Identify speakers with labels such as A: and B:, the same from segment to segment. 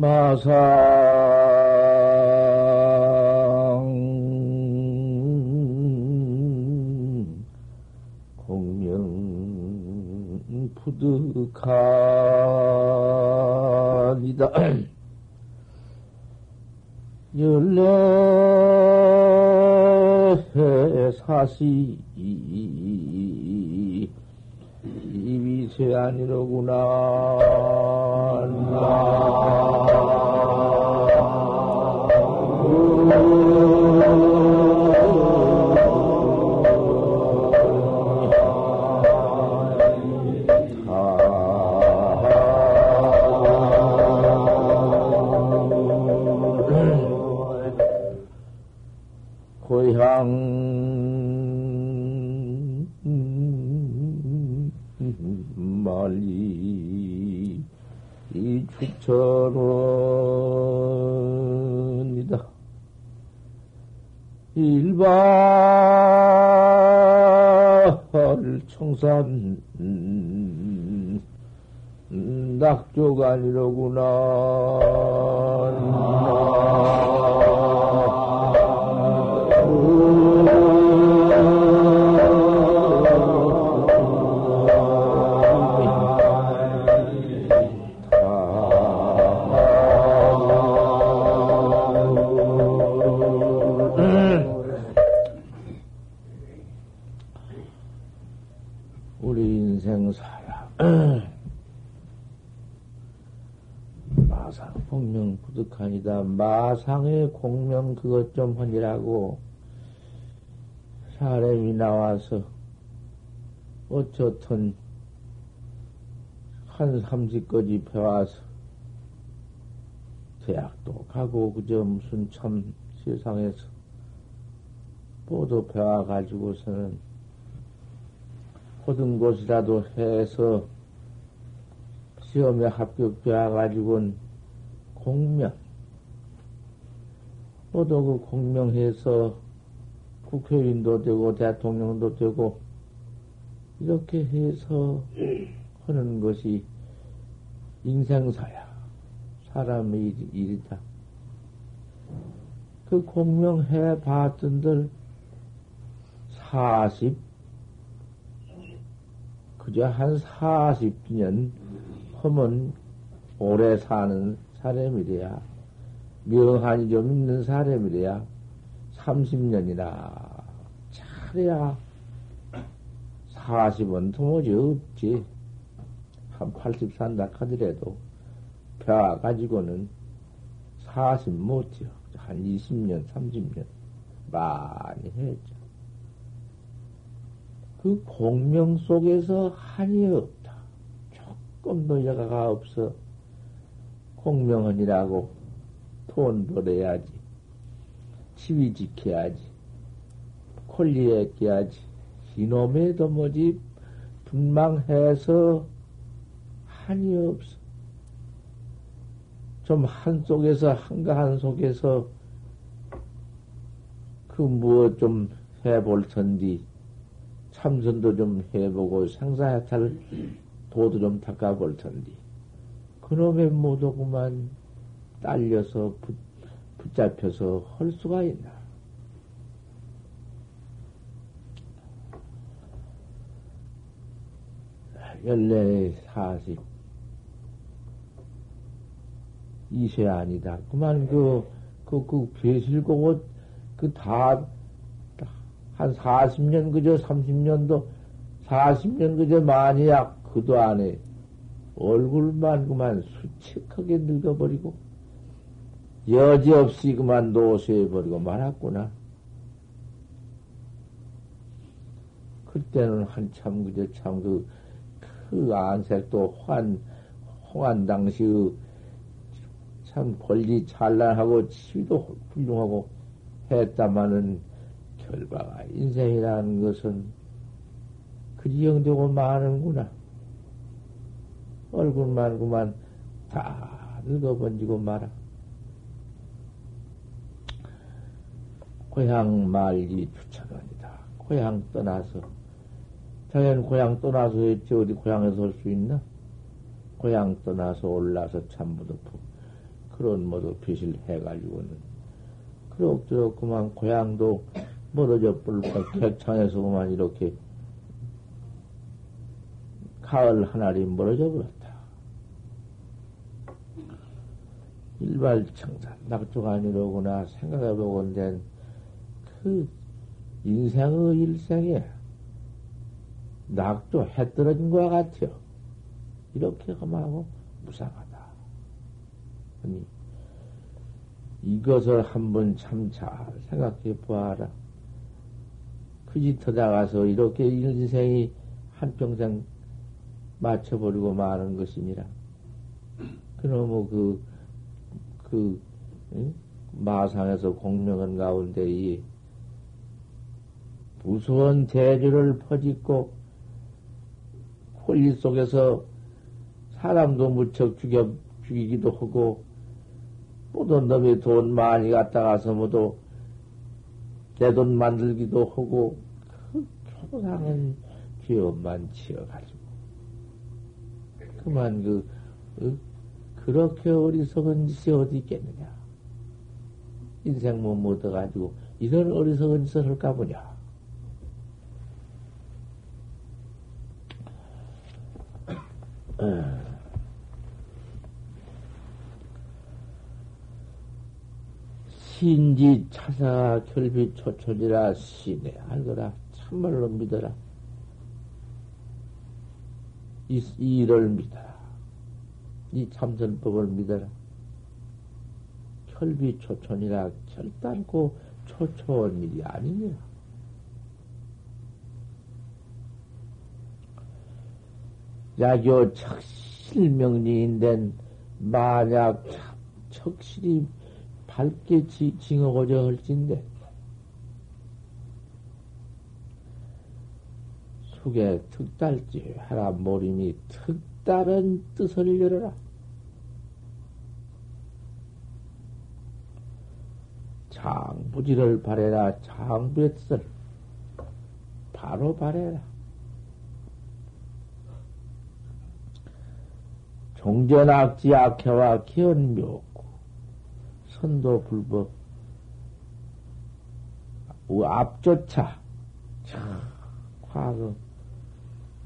A: 마상 공명 부득하니다. 열네 사시 이비세 아니로구나. 고향 멀리 이 주천원이다. 일발 청산 낙조가 아니로구나. 우 부득하니다. 마상의 공명 그것 좀 하니라고 사람이 나와서 어쩌든 한 삼십까지 배워서 대학도 가고 그저 무슨 참 세상에서 모두 배워가지고서는 고등 곳이라도 해서 시험에 합격되어가지고는 공명, 모두 그 공명해서 국회의원도 되고 대통령도 되고 이렇게 해서 하는 것이 인생사야. 사람의 일- 일이다. 그 공명해 봤던들 40, 그저 한 40년 하면 오래 사는 사람이래야. 명한이 좀 있는 사람이래야. 30년이나 잘해야 40은 도무지 없지. 한 80 산다 하더라도 배워 가지고는 40 못해요. 한 20년, 30년 많이 했죠. 그 공명 속에서 한이 없다. 조금 도 여가가 없어. 공명은이라고 돈 벌어야지. 치위 지켜야지. 콜리에 끼야지. 이놈의 도무지 분망해서 한이 없어. 좀 한 속에서, 한가한 속에서 그 무엇 좀 해볼 텐디. 참선도 좀 해보고 생사해탈 도도 좀 닦아볼 텐디. 그놈의 모두구만 딸려서 붙, 붙잡혀서 할 수가 있나. 열네 사십 이세 아니다. 그만 그, 그, 그, 배실고, 그 다, 한 40년 그저 30년도 40년 그저 만약 그도 안에 얼굴만 그만 수척하게 늙어버리고 여지없이 그만 노쇠해버리고 말았구나. 그때는 한참 그저 참그 그 안색도 환 홍한 당시의 참 권리 찬란하고 치도 훌륭하고 했다마는 결과가 인생이라는 것은 그지형되고 마는구나. 얼굴만 그만 다 늙어번지고 말아. 고향 말이 주차원이다. 고향 떠나서 자연 고향 떠나서 했지 어디 고향에서 올 수 있나? 고향 떠나서 올라서 참부득 그 그런 모두 빚을 해가지고는 그럭저럭 그만 고향도 멀어져 버릴까 객창에서 그만 이렇게 가을 하늘이 멀어져 버렸다. 일발청산 낙조가 아니로구나 생각해보건된 그 인생의 일생에 낙조 해 떨어진 것 같아요. 이렇게 험하고 무상하다. 아니, 이것을 한번 참 잘 생각해 보아라. 그짓 터다 가서 이렇게 인생이 한평생 맞춰버리고 마는 것이니라. 그놈의 그, 그, 응? 마상에서 공명한 가운데 이 무서운 대주를 퍼짓고 홀리 속에서 사람도 무척 죽여, 죽이기도 하고 모든 놈이 돈 많이 갖다 가서 모두 내 돈 만들기도 하고 그 교상은 죄업만 지어가지고 그만 그 어? 그렇게 어리석은 짓이 어디 있겠느냐? 인생 못 묻어가지고 이런 어리석은 짓을 할까 보냐? 신지 차사 결비 초철이라 시내. 알거라. 참말로 믿어라. 이, 이 일을 믿어라 이 참선법을 믿어라. 결비 초천이라 결단코 초초한 일이 아니니라 야교 척실명리인된 만약 척실이 밝게 지, 징하고자 할진데 속에 특달지 하라 모림이 특 다른 뜻을 열어라. 장부지를 바래라 장부의 뜻을 바로 바래라. 종전악지 악해와 기언묘고 선도 불법 앞조차 참 과거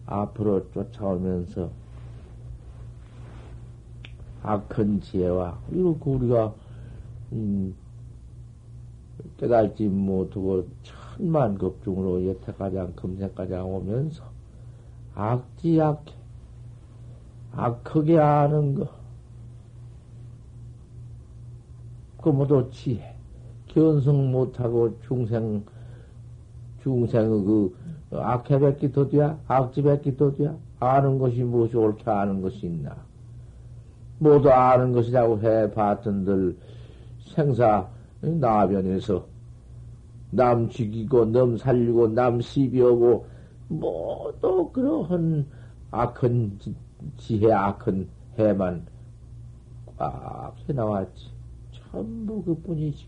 A: 앞으로 쫓아오면서 악한 지혜와 이렇게 우리가 음, 깨달지 못하고 천만 급중으로 여태가장 금생가장 오면서 악지 악해 악하게 아는 거. 그 모두 지혜. 견성 못하고 중생, 중생의 그 악해 뱉기 도디야? 악지 뱉기 도디야? 아는 것이 무엇이 옳게 아는 것이 있나? 모두 아는 것이라고 해 봤던들 생사 나변에서 남 죽이고 남 살리고 남 시비하고 모두 그러한 악한 지혜 악한 해만 꽉 해나왔지. 전부 그 뿐이지.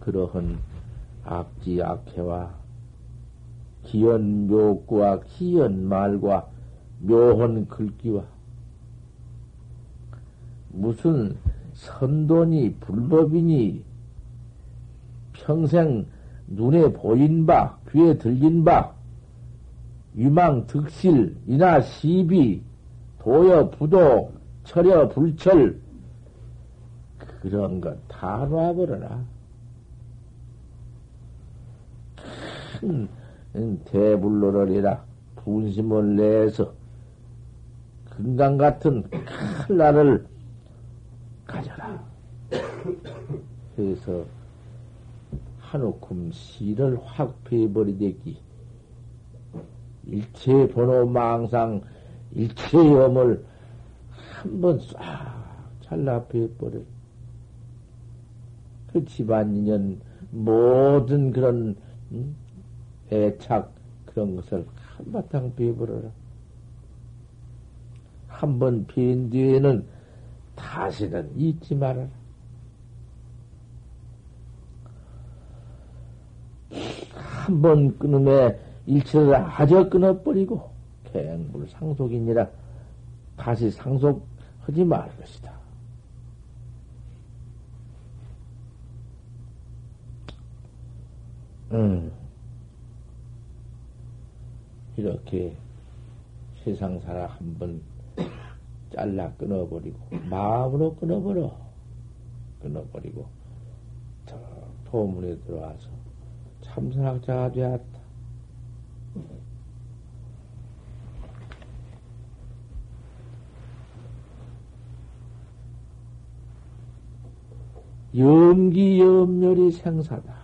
A: 그러한 악지 악해와 기연 묘구와 기연 말과 묘한 글귀와 무슨 선돈이 불법이니 평생 눈에 보인 바, 귀에 들린 바, 유망 득실, 이나 시비, 도여 부도, 철여 불철, 그런 것 다 놔버려라. 큰 대불로를이라 분심을 내서 금강 같은 큰 날을 가져라. 그래서 한우큼 시를 확 패버리되기 일체 번호 망상, 일체 염을 한 번 싹 잘라버려. 그 집안 인연, 모든 그런, 음? 애착, 그런 것을 한바탕 비버려라. 한번 비인 뒤에는 다시는 잊지 말아라. 한 번 끊음에 일체를 아저 끊어버리고 갱불 상속이니라 다시 상속할 하지 말 것이다. 음. 이렇게 세상사라 한번 잘라 끊어버리고, 마음으로 끊어버려. 끊어버리고, 저 도문에 들어와서 참선학자가 되었다. 염기염멸이 생사다.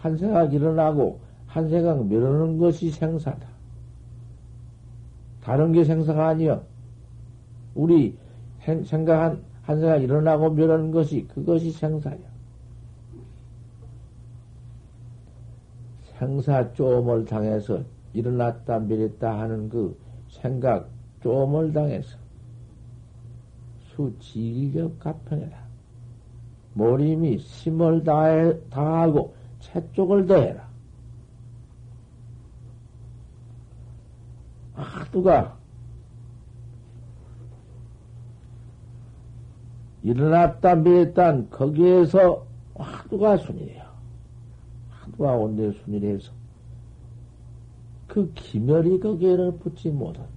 A: 한 생각 일어나고 한 생각 멸하는 것이 생사다. 다른 게 생사가 아니여. 우리 생각한 한 생각 일어나고 멸하는 것이 그것이 생사야. 생사 쪼을 당해서 일어났다 멸했다 하는 그 생각 쪼을 당해서 수지력 가평해라. 모림이 심을 다해, 다하고 채쪽을 더해라. 하두가 일어났다 밀었다 거기에서 화두가 순이에요. 화두가 온데 순이래서 그 기멸이 거기에는 붙지 못한다.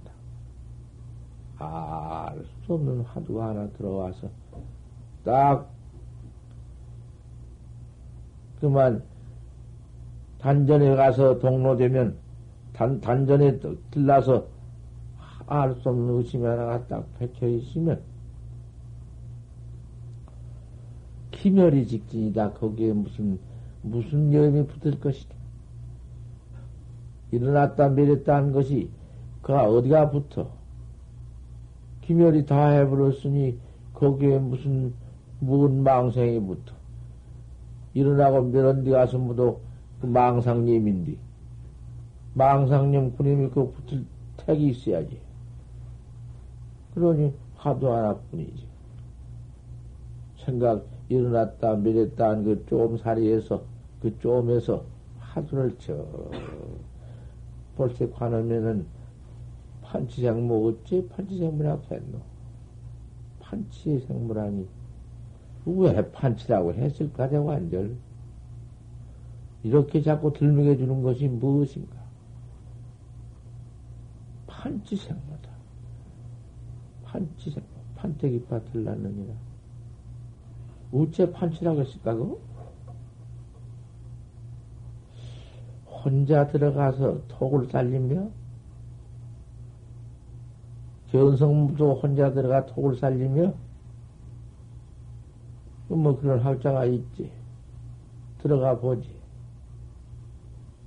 A: 알수 없는 화두가 하나 들어와서 딱 그만 단전에 가서 동로되면 단, 단전에 들라서 알 수 없는 의심이 하나가 딱 박혀 있으면 기멸이 직진이다. 거기에 무슨 무슨 여임이 붙을 것이다. 일어났다 내렸다 한 것이 그가 어디가 붙어? 기멸이 다 해버렸으니 거기에 무슨 무슨 망생이 붙어? 일어나고 몇런 데 가서 묻어 그 망상님인데 망상님 군님이 그 붙을 택이 있어야지. 그러니 화두 하나뿐이지. 생각 일어났다 밀었다 한 그 쪼음사리에서 그 쪼음에서 화두를 쳐 볼색 화놓으면은 판치생모 어찌 판치생물이라고 했노? 판치생물하니 왜 판치라고 했을까, 대관절? 이렇게 자꾸 들먹여 주는 것이 무엇인가? 판치생모다. 판치생모, 판때기파 들났느니라. 우체 판치라고 했을까, 그 혼자 들어가서 톡을 살리며, 견성도 혼자 들어가 톡을 살리며, 뭐 그런 학자가 있지. 들어가 보지.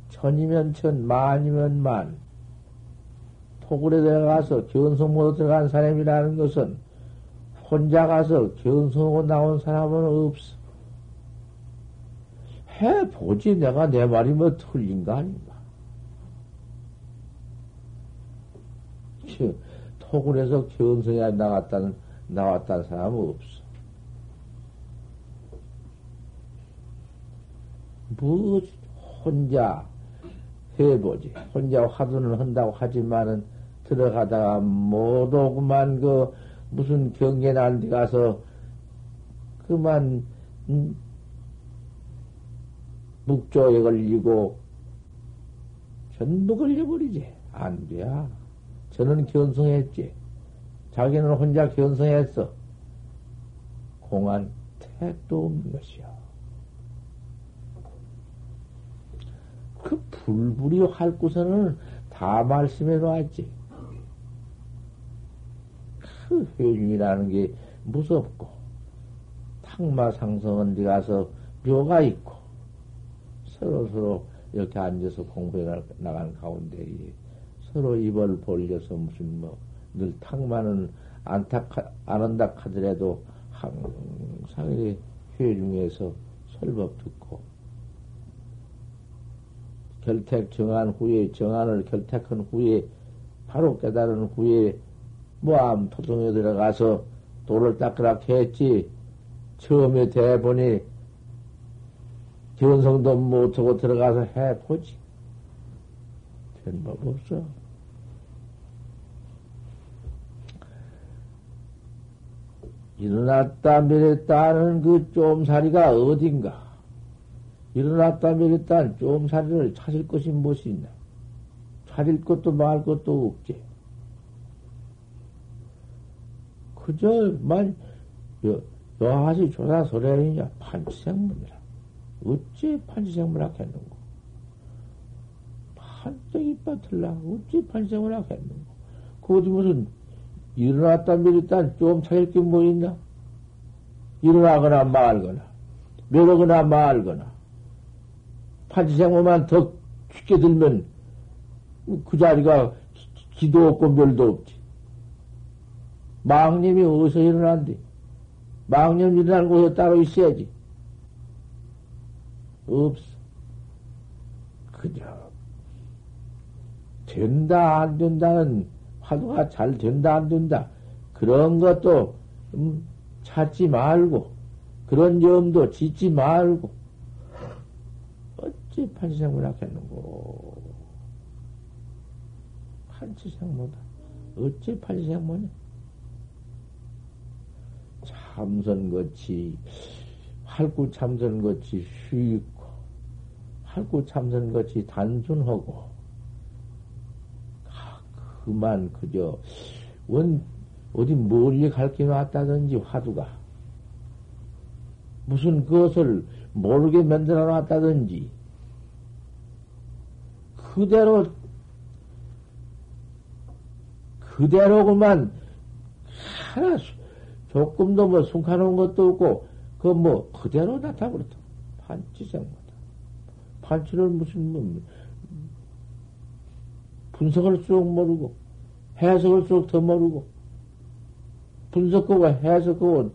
A: 천이면 천, 만이면 만. 토굴에 들어가서 견성으로 들어간 사람이라는 것은 혼자 가서 견성하고 나온 사람은 없어. 해보지 내가 내 말이 뭐 틀린 거 아닌가. 토굴에서 견성에 나갔다는, 나왔다는 사람은 없어. 뭐 혼자 해보지. 혼자 화두는 한다고 하지만은 들어가다가 못 오구만 그 무슨 경계 난데 가서 그만 음, 묵조에 걸리고 전부 걸려버리지. 안 돼. 저는 견성했지. 자기는 혼자 견성했어. 공안 택도 없는 것이야. 그 불불이 할 곳에는 다 말씀해 놓았지. 그 회중이라는 게 무섭고, 탁마상성은 데 가서 묘가 있고, 서로 서로 이렇게 앉아서 공부해 나가는 가운데 서로 입을 벌려서 무슨 뭐, 늘 탁마는 안타, 안 한다 하더라도 항상 회중에서 설법 듣고, 결택 정한 후에, 정한을 결택한 후에, 바로 깨달은 후에, 모함 토동에 들어가서 돌을 닦으라 했지. 처음에 대본이 견성도 못하고 들어가서 해보지. 된 법 없어. 일어났다 미랬다는 그 쫌사리가 어딘가? 일어났다 미랬다 는 쫌사리를 찾을 것이 무엇이 있나? 찾을 것도 말 것도 없지. 그저 만 여, 여하시 조사 소래이냐 판치생문이라. 어찌 판치생문을 하겠는고? 판떡 이빨 틀라. 어찌 판치생문을 하겠는고? 그 어디 무슨 일어났다 미랬다 좀 찾을 게뭐 있나? 일어나거나 말거나, 멸하거나 말거나, 판치생모만 더 쉽게 들면 그 자리가 기도 없고 멸도 없지. 망님이 어디서 일어난디? 망념 일어나는 곳에 따로 있어야지. 없어. 그저, 된다, 안 된다는 화두가 잘 된다, 안 된다. 그런 것도, 음, 찾지 말고, 그런 점도 짓지 말고, 어찌 판치생물 하겠는고. 판치생모다. 어찌 판치생모냐? 참선같이, 활구 참선같이 쉽고, 활구 참선같이 단순하고, 아, 그만 그저, 원, 어디 멀리 갈게 놨다든지 화두가, 무슨 그것을 모르게 만들어 놨다든지, 그대로, 그대로 그만, 하나, 조금도 뭐 숨가놓은 것도 없고, 그 뭐, 그대로 나타버렸다. 판치생보다. 판치를 무슨, 뭐, 분석할수록 모르고, 해석할수록 더 모르고, 분석하고 해석하고,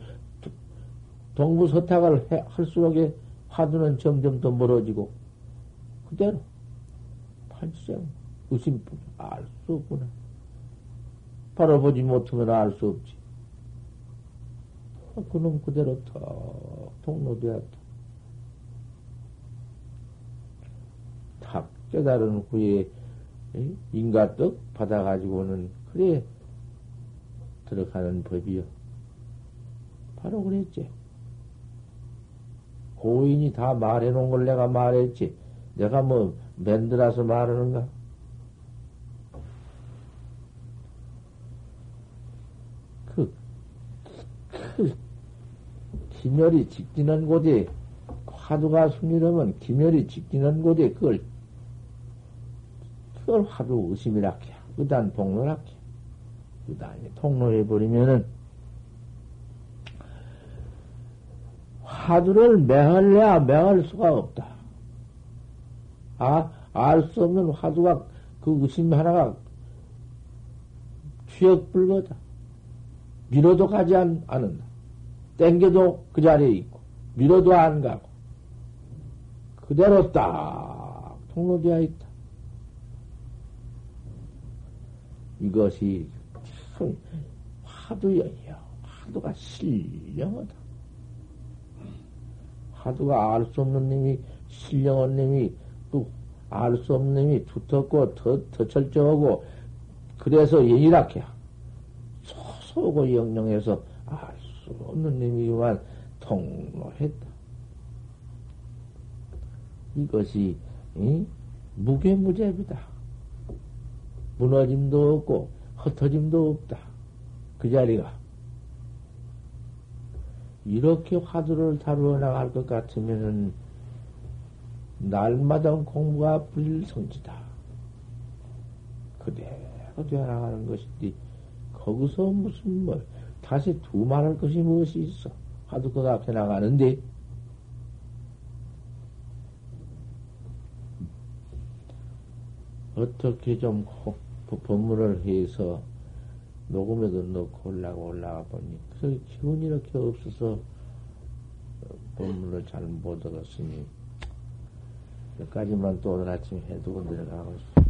A: 동부서탁을 할수록 화두는 점점 더 멀어지고, 그대로. 판치생, 의심뿐, 알 수 없구나. 바로 보지 못하면 알 수 없지. 그놈 그대로 턱 통로되었다. 탁 깨달은 후에 인가떡 받아가지고는 그래 들어가는 법이요. 바로 그랬지. 고인이 다 말해놓은 걸 내가 말했지. 내가 뭐 만들어서 말하는가? 그, 그, 기멸이 직지는 곳에 화두가 숨이려면 기멸이 직지는 곳에 그걸 그걸 화두 의심이라 해. 의단 통로라 해. 의단이 통로해 버리면은 화두를 매할래야 매할 수가 없다. 아, 알 수 없는 화두가 그 의심 하나가 취역불거다. 밀어도 가지 않, 않는다. 땡겨도 그 자리에 있고, 밀어도 안 가고, 그대로 딱 통로되어 있다. 이것이 참 화두연이야. 화두가 신령하다. 화두가 알 수 없는 놈이, 신령한 놈이, 또 알 수 없는 놈이 두텁고 더, 더 철저하고, 그래서 예일학해. 소소고 영영해서 알 수 없는 놈이지만 통로했다. 이것이, 이? 무괴무제비다. 무너짐도 없고, 흩어짐도 없다. 그 자리가. 이렇게 화두를 다루어 나갈 것 같으면은, 날마다 공부가 불성지다. 그대로 되어 나가는 것이지, 거기서 무슨 뭐, 다시 두 말할 것이 무엇이 있어? 화두가 앞에 나가는데, 어떻게 좀 법문을 해서 녹음에도 넣고 올라가 올라가 보니 그 기운이 이렇게 없어서 법문을 잘 못 얻었으니 몇 가지만 또 오늘 아침에 해두고 내려가고 있어.